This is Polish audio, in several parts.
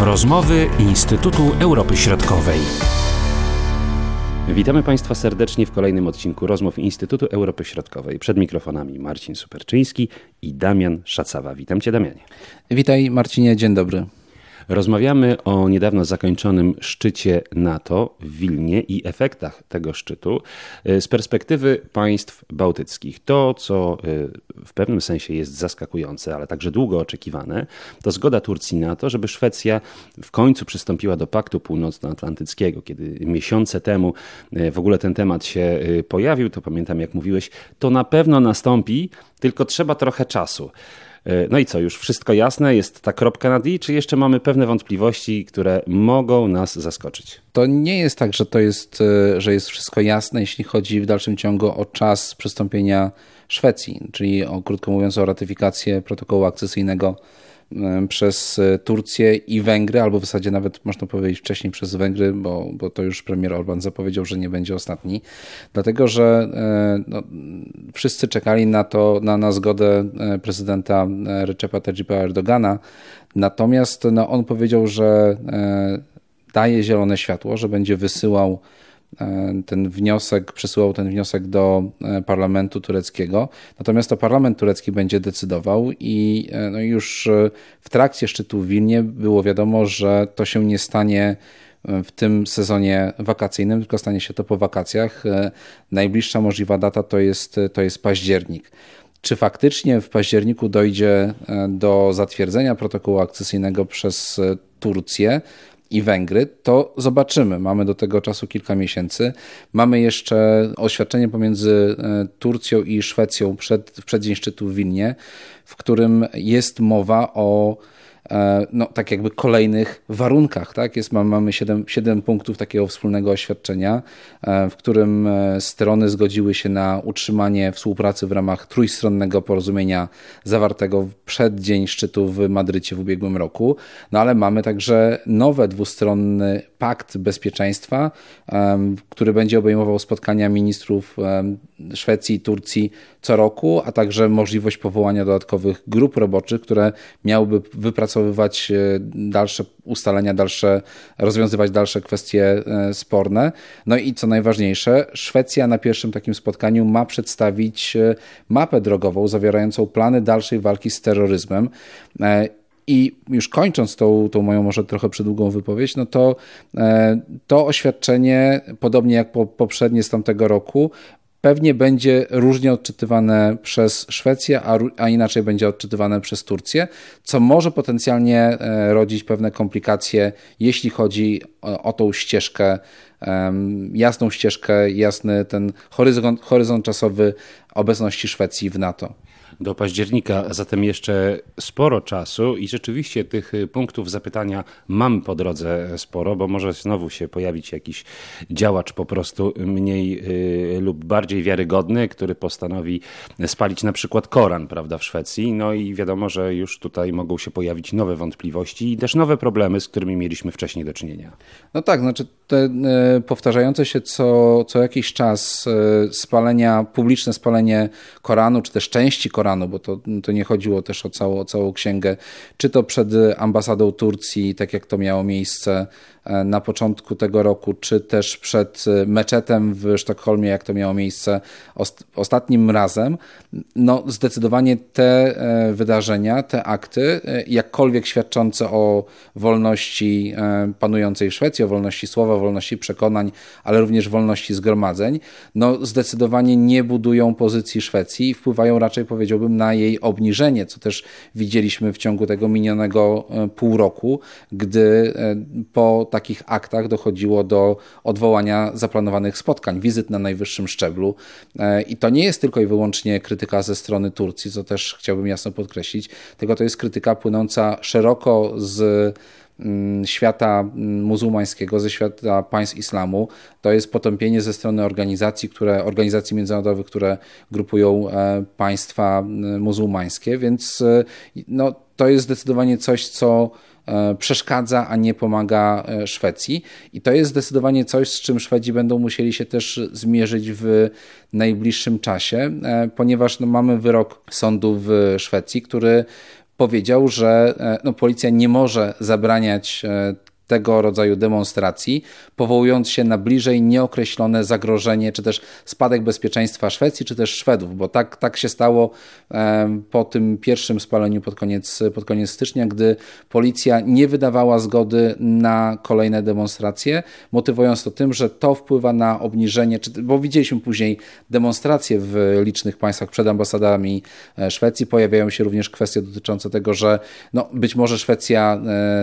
Rozmowy Instytutu Europy Środkowej. Witamy Państwa serdecznie w kolejnym odcinku rozmów Instytutu Europy Środkowej. Przed mikrofonami Marcin Superczyński i Damian Szacawa. Witam Cię, Damianie. Witaj, Marcinie, dzień dobry. Rozmawiamy o niedawno zakończonym szczycie NATO w Wilnie i efektach tego szczytu y, z perspektywy państw bałtyckich. To, co y, w pewnym sensie jest zaskakujące, ale także długo oczekiwane, to zgoda Turcji na to, żeby Szwecja w końcu przystąpiła do Paktu Północnoatlantyckiego. Kiedy miesiące temu y, w ogóle ten temat się pojawił, to pamiętam, jak mówiłeś, to na pewno nastąpi, tylko trzeba trochę czasu. E, no i co, już wszystko jasne? Jest ta kropka na D, czy jeszcze mamy pewne wątpliwości, które mogą nas zaskoczyć? To nie jest tak, że to jest, e, że jest wszystko jasne, jeśli chodzi w dalszym ciągu o czas przystąpienia Szwecji, czyli o, krótko mówiąc o ratyfikację protokołu akcesyjnego przez e, Turcję i Węgry, albo w zasadzie nawet można powiedzieć wcześniej przez Węgry, bo, bo to już premier Orban zapowiedział, że nie będzie ostatni. Dlatego, że e, no, wszyscy czekali na to, na, na zgodę e, prezydenta Recepa Tayyipa Erdogana. Natomiast no, on powiedział, że daje zielone światło, że będzie wysyłał ten wniosek, przesyłał ten wniosek do e, parlamentu tureckiego. Natomiast to parlament turecki będzie decydował i e, no już w trakcie szczytu w Wilnie było wiadomo, że to się nie stanie w tym sezonie wakacyjnym, tylko stanie się to po wakacjach. Najbliższa możliwa data to jest, to jest październik. Czy faktycznie w październiku dojdzie do zatwierdzenia protokołu akcesyjnego przez Turcję? I Węgry, to zobaczymy. Mamy do tego czasu kilka miesięcy. Mamy jeszcze oświadczenie pomiędzy e, Turcją i Szwecją przed, w przeddzień szczytu w Wilnie, w którym jest mowa o no, tak jakby kolejnych warunkach. Tak? Jest, mamy siedem 7 punktów takiego wspólnego oświadczenia, e, w którym e, strony zgodziły się na utrzymanie współpracy w ramach trójstronnego porozumienia zawartego przed dzień szczytu w Madrycie w ubiegłym roku. No ale mamy także nowy dwustronny pakt bezpieczeństwa, który będzie obejmował spotkania ministrów Szwecji i Turcji co roku, a także możliwość powołania dodatkowych grup roboczych, które miałyby wypracowywać e, dalsze ustalenia, dalsze, rozwiązywać dalsze kwestie e, sporne. No i co najważniejsze, Szwecja na pierwszym takim spotkaniu ma przedstawić e, mapę drogową zawierającą plany dalszej walki z terroryzmem. I już kończąc tą, tą moją może trochę przydługą wypowiedź, no to to oświadczenie, podobnie jak po, poprzednie z tamtego roku, pewnie będzie różnie odczytywane przez Szwecję, a, a, inaczej będzie odczytywane przez Turcję, co może potencjalnie e, rodzić pewne komplikacje, jeśli chodzi o, o tą ścieżkę, jasną ścieżkę, jasny ten horyzont, horyzont czasowy obecności Szwecji w NATO do października, zatem jeszcze sporo czasu i rzeczywiście tych punktów zapytania mam po drodze sporo, bo może znowu się pojawić jakiś działacz po prostu mniej y, lub bardziej wiarygodny, który postanowi spalić na przykład Koran, prawda, w Szwecji. No i wiadomo, że już tutaj mogą się pojawić nowe wątpliwości i też nowe problemy, z którymi mieliśmy wcześniej do czynienia. No tak, znaczy te e, powtarzające się co, co jakiś czas spalenia, publiczne spalenie Koranu, czy też części Koranu, Bo to, to nie chodziło też o całą, o całą księgę, czy to przed ambasadą Turcji, tak jak to miało miejsce na początku tego roku, czy też przed e, meczetem w Sztokholmie, jak to miało miejsce ostatnim razem, no zdecydowanie te e, wydarzenia, te akty, jakkolwiek świadczące o wolności panującej w Szwecji, o wolności słowa, wolności przekonań, ale również wolności zgromadzeń, no zdecydowanie nie budują pozycji Szwecji i wpływają raczej, powiedziałbym, na jej obniżenie, co też widzieliśmy w ciągu tego minionego pół roku, gdy po tak takich aktach dochodziło do odwołania zaplanowanych spotkań, wizyt na najwyższym szczeblu. E, I to nie jest tylko i wyłącznie krytyka ze strony Turcji, co też chciałbym jasno podkreślić, tylko to jest krytyka płynąca szeroko z świata mm, muzułmańskiego, ze świata państw islamu. To jest potępienie ze strony organizacji, które, organizacji międzynarodowych, które grupują e, państwa mm, muzułmańskie, więc e, no, to jest zdecydowanie coś, co E, przeszkadza, a nie pomaga Szwecji. I to jest zdecydowanie coś, z czym Szwedzi będą musieli się też zmierzyć w najbliższym czasie, ponieważ no, mamy wyrok sądu w Szwecji, który powiedział, że no, policja nie może zabraniać tego rodzaju demonstracji, powołując się na bliżej nieokreślone zagrożenie, czy też spadek bezpieczeństwa Szwecji, czy też Szwedów, bo tak, tak się stało po tym pierwszym spaleniu pod koniec, pod koniec stycznia, gdy policja nie wydawała zgody na kolejne demonstracje, motywując to tym, że to wpływa na obniżenie, bo widzieliśmy później demonstracje w licznych państwach przed ambasadami e, Szwecji, pojawiają się również kwestie dotyczące tego, że no, być może Szwecja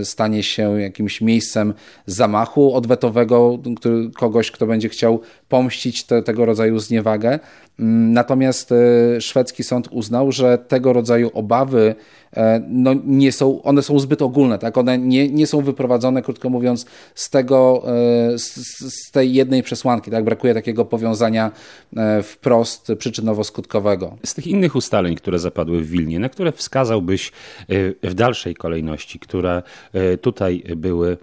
e, stanie się jakimś miejscem zamachu odwetowego, który, kogoś, kto będzie chciał pomścić te, tego rodzaju zniewagę. Mm, natomiast e, szwedzki sąd uznał, że tego rodzaju obawy e, no, nie są, one są zbyt ogólne, tak? one nie, nie są wyprowadzone, krótko mówiąc, z, tego, e, z, z tej jednej przesłanki. Tak? Brakuje takiego powiązania wprost przyczynowo-skutkowego. Z tych innych ustaleń, które zapadły w Wilnie, na które wskazałbyś w dalszej kolejności, które tutaj były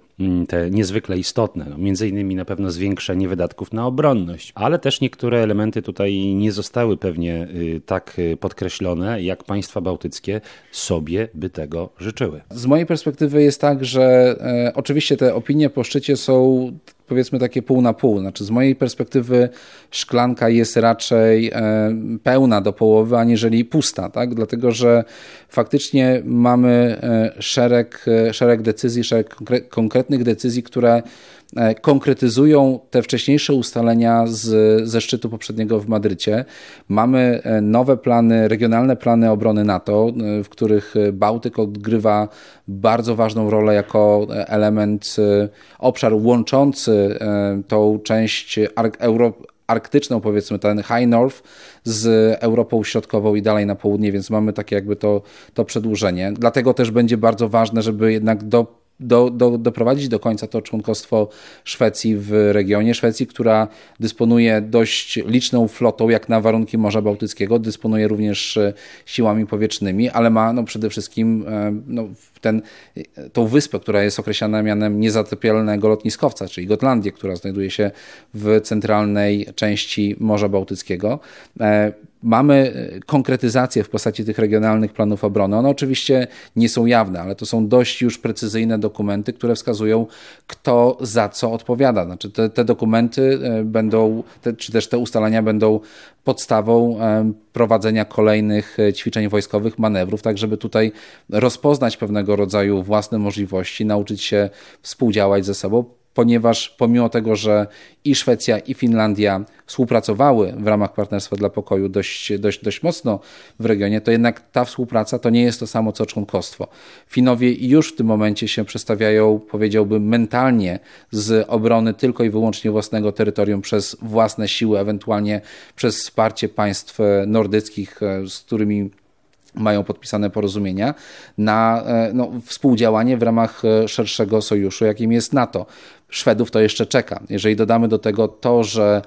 te niezwykle istotne, no, między innymi na pewno zwiększenie wydatków na obronność, ale też niektóre elementy tutaj nie zostały pewnie y, tak y, podkreślone, jak państwa bałtyckie sobie by tego życzyły. Z mojej perspektywy jest tak, że e, oczywiście te opinie po szczycie są powiedzmy takie pół na pół. Znaczy z mojej perspektywy szklanka jest raczej e, pełna do połowy, aniżeli pusta, tak? dlatego że faktycznie mamy e, szereg, e, szereg decyzji, szereg konkretnych decyzji, które konkretyzują te wcześniejsze ustalenia z, ze szczytu poprzedniego w Madrycie. Mamy nowe plany, regionalne plany obrony NATO, w których Bałtyk odgrywa bardzo ważną rolę jako element, obszar łączący tą część Euro arktyczną, powiedzmy ten High North z Europą Środkową i dalej na południe, więc mamy takie jakby to, to przedłużenie. Dlatego też będzie bardzo ważne, żeby jednak do do, do, doprowadzić do końca to członkostwo Szwecji w regionie. Szwecji, która dysponuje dość liczną flotą, jak na warunki Morza Bałtyckiego, dysponuje również e, siłami powietrznymi, ale ma no, przede wszystkim e, no, ten, tą wyspę, która jest określana mianem niezatopialnego lotniskowca, czyli Gotlandię, która znajduje się w centralnej części Morza Bałtyckiego. E, mamy konkretyzację w postaci tych regionalnych planów obrony. One oczywiście nie są jawne, ale to są dość już precyzyjne dokumenty, które wskazują, kto za co odpowiada. Znaczy te, te dokumenty e, będą, te, czy też te ustalenia będą podstawą e, prowadzenia kolejnych ćwiczeń wojskowych, manewrów, tak żeby tutaj rozpoznać pewnego rodzaju własne możliwości, nauczyć się współdziałać ze sobą, ponieważ pomimo tego, że i Szwecja, i Finlandia współpracowały w ramach Partnerstwa dla Pokoju dość, dość, dość mocno w regionie, to jednak ta współpraca to nie jest to samo co członkostwo. Finowie już w tym momencie się przestawiają, powiedziałbym, mentalnie z obrony tylko i wyłącznie własnego terytorium przez własne siły, ewentualnie przez wsparcie państw nordyckich, z którymi mają podpisane porozumienia na e, no, współdziałanie w ramach e, szerszego sojuszu, jakim jest NATO. Szwedów to jeszcze czeka. Jeżeli dodamy do tego to, że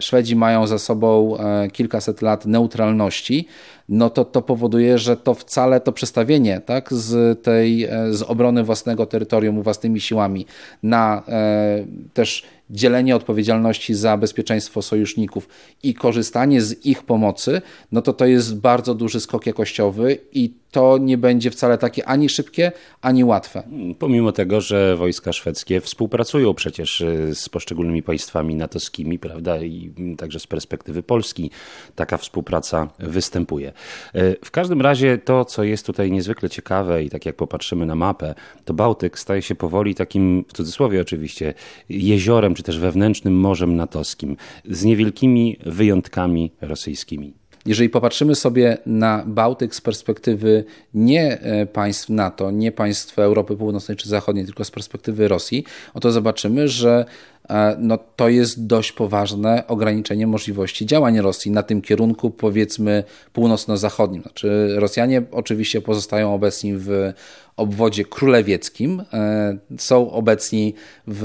Szwedzi mają za sobą kilkaset lat neutralności, no to to powoduje, że to wcale to przestawienie tak, z tej z obrony własnego terytorium własnymi siłami na e, też dzielenie odpowiedzialności za bezpieczeństwo sojuszników i korzystanie z ich pomocy, no to to jest bardzo duży skok jakościowy i to nie będzie wcale takie ani szybkie, ani łatwe. Pomimo tego, że wojska szwedzkie współpracują przecież z poszczególnymi państwami natowskimi, prawda, i także z perspektywy Polski taka współpraca występuje. Y, w każdym razie to, co jest tutaj niezwykle ciekawe i tak jak popatrzymy na mapę, to Bałtyk staje się powoli takim, w cudzysłowie oczywiście, jeziorem czy też wewnętrznym morzem natowskim z niewielkimi wyjątkami rosyjskimi. Jeżeli popatrzymy sobie na Bałtyk z perspektywy nie e, państw NATO, nie państw Europy Północnej czy Zachodniej, tylko z perspektywy Rosji, to zobaczymy, że e, no, to jest dość poważne ograniczenie możliwości działań Rosji na tym kierunku, powiedzmy, północno-zachodnim. Znaczy, Rosjanie oczywiście pozostają obecni w obwodzie królewieckim, e, są obecni w,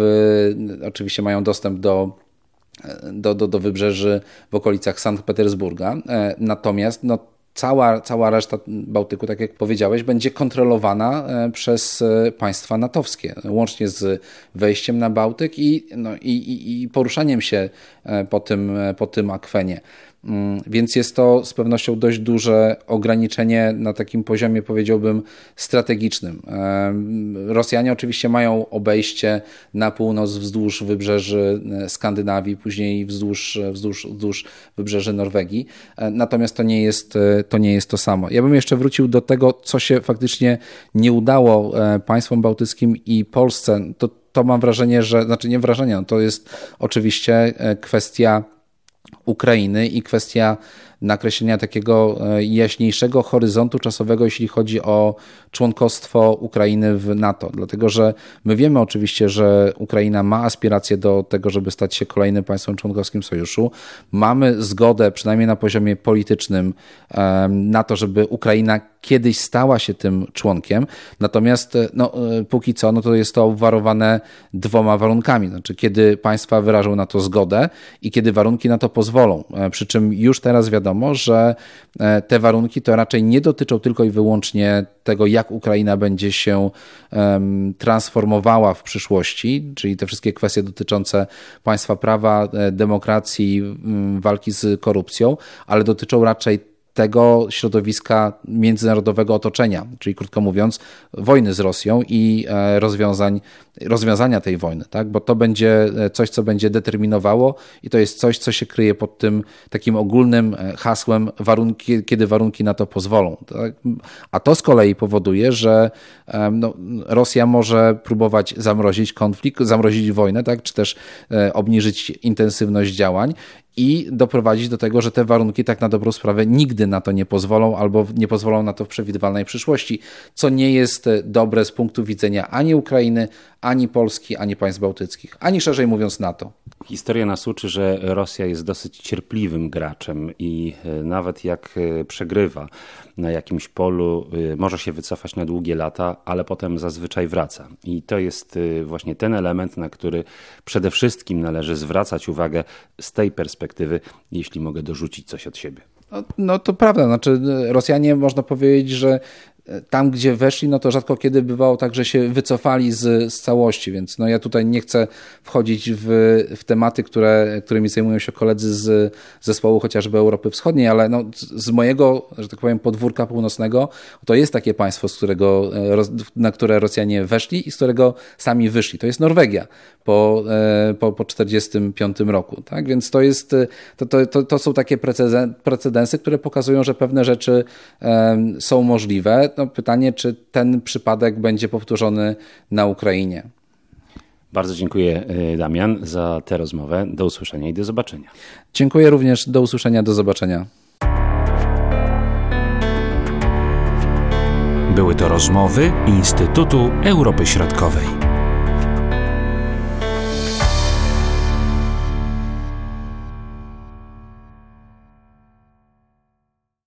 oczywiście mają dostęp do do, do, do wybrzeży w okolicach Sankt Petersburga. E, natomiast no, cała, cała reszta Bałtyku, tak jak powiedziałeś, będzie kontrolowana e, przez e, państwa natowskie, łącznie z wejściem na Bałtyk i, no, i, i, i poruszaniem się po tym, po tym akwenie. Mm, więc jest to z pewnością dość duże ograniczenie na takim poziomie, powiedziałbym, strategicznym. Rosjanie oczywiście mają obejście na północ wzdłuż wybrzeży e, Skandynawii, później wzdłuż, wzdłuż, wzdłuż wybrzeży Norwegii. E, natomiast to nie, jest, e, to nie jest to samo. Ja bym jeszcze wrócił do tego, co się faktycznie nie udało państwom bałtyckim i Polsce. To, to mam wrażenie, że, znaczy nie wrażenie, no to jest oczywiście kwestia Ukrainy i kwestia nakreślenia takiego e, jaśniejszego horyzontu czasowego, jeśli chodzi o członkostwo Ukrainy w NATO. Dlatego, że my wiemy oczywiście, że Ukraina ma aspiracje do tego, żeby stać się kolejnym państwem członkowskim sojuszu. Mamy zgodę, przynajmniej na poziomie politycznym, na to, żeby Ukraina kiedyś stała się tym członkiem. Natomiast e, no, e, póki co no to jest to obwarowane dwoma warunkami. Znaczy, kiedy państwa wyrażą na to zgodę i kiedy warunki na to pozwolą. Przy czym już teraz wiadomo, wiadomo, że e, te warunki to raczej nie dotyczą tylko i wyłącznie tego, jak Ukraina będzie się transformowała w przyszłości, czyli te wszystkie kwestie dotyczące państwa prawa, e, demokracji, walki z korupcją, ale dotyczą raczej tego środowiska międzynarodowego otoczenia, czyli krótko mówiąc, wojny z Rosją i e, rozwiązań, rozwiązania tej wojny, tak? bo to będzie e, coś, co będzie determinowało i to jest coś, co się kryje pod tym takim ogólnym e, hasłem, warunki, kiedy warunki na to pozwolą. Tak? A to z kolei powoduje, że no, Rosja może próbować zamrozić konflikt, zamrozić wojnę, tak? czy też obniżyć intensywność działań i doprowadzić do tego, że te warunki tak na dobrą sprawę nigdy na to nie pozwolą albo nie pozwolą na to w przewidywalnej przyszłości, co nie jest e, dobre z punktu widzenia ani Ukrainy, ani Polski, ani państw bałtyckich, ani szerzej mówiąc NATO. Historia nas uczy, że Rosja jest dosyć cierpliwym graczem i e, nawet jak e, przegrywa na jakimś polu, może się wycofać na długie lata, ale potem zazwyczaj wraca. I to jest właśnie ten element, na który przede wszystkim należy zwracać uwagę z tej perspektywy, jeśli mogę dorzucić coś od siebie. No, no, to prawda, znaczy Rosjanie można powiedzieć, że tam, gdzie weszli, no to rzadko kiedy bywało tak, że się wycofali z, z całości, więc no ja tutaj nie chcę wchodzić w, w tematy, które, którymi zajmują się koledzy z zespołu chociażby Europy Wschodniej, ale no, z mojego, że tak powiem, podwórka północnego, to jest takie państwo, z którego, na które Rosjanie weszli i z którego sami wyszli. To jest Norwegia po, e, po, po 45 roku, tak? Więc to jest, to, to, to, to są takie precedensy, które pokazują, że pewne rzeczy są możliwe no pytanie, czy ten przypadek będzie powtórzony na Ukrainie. Bardzo dziękuję e, Damian za tę rozmowę. Do usłyszenia i do zobaczenia. Dziękuję również. Do usłyszenia, do zobaczenia. Były to rozmowy Instytutu Europy Środkowej.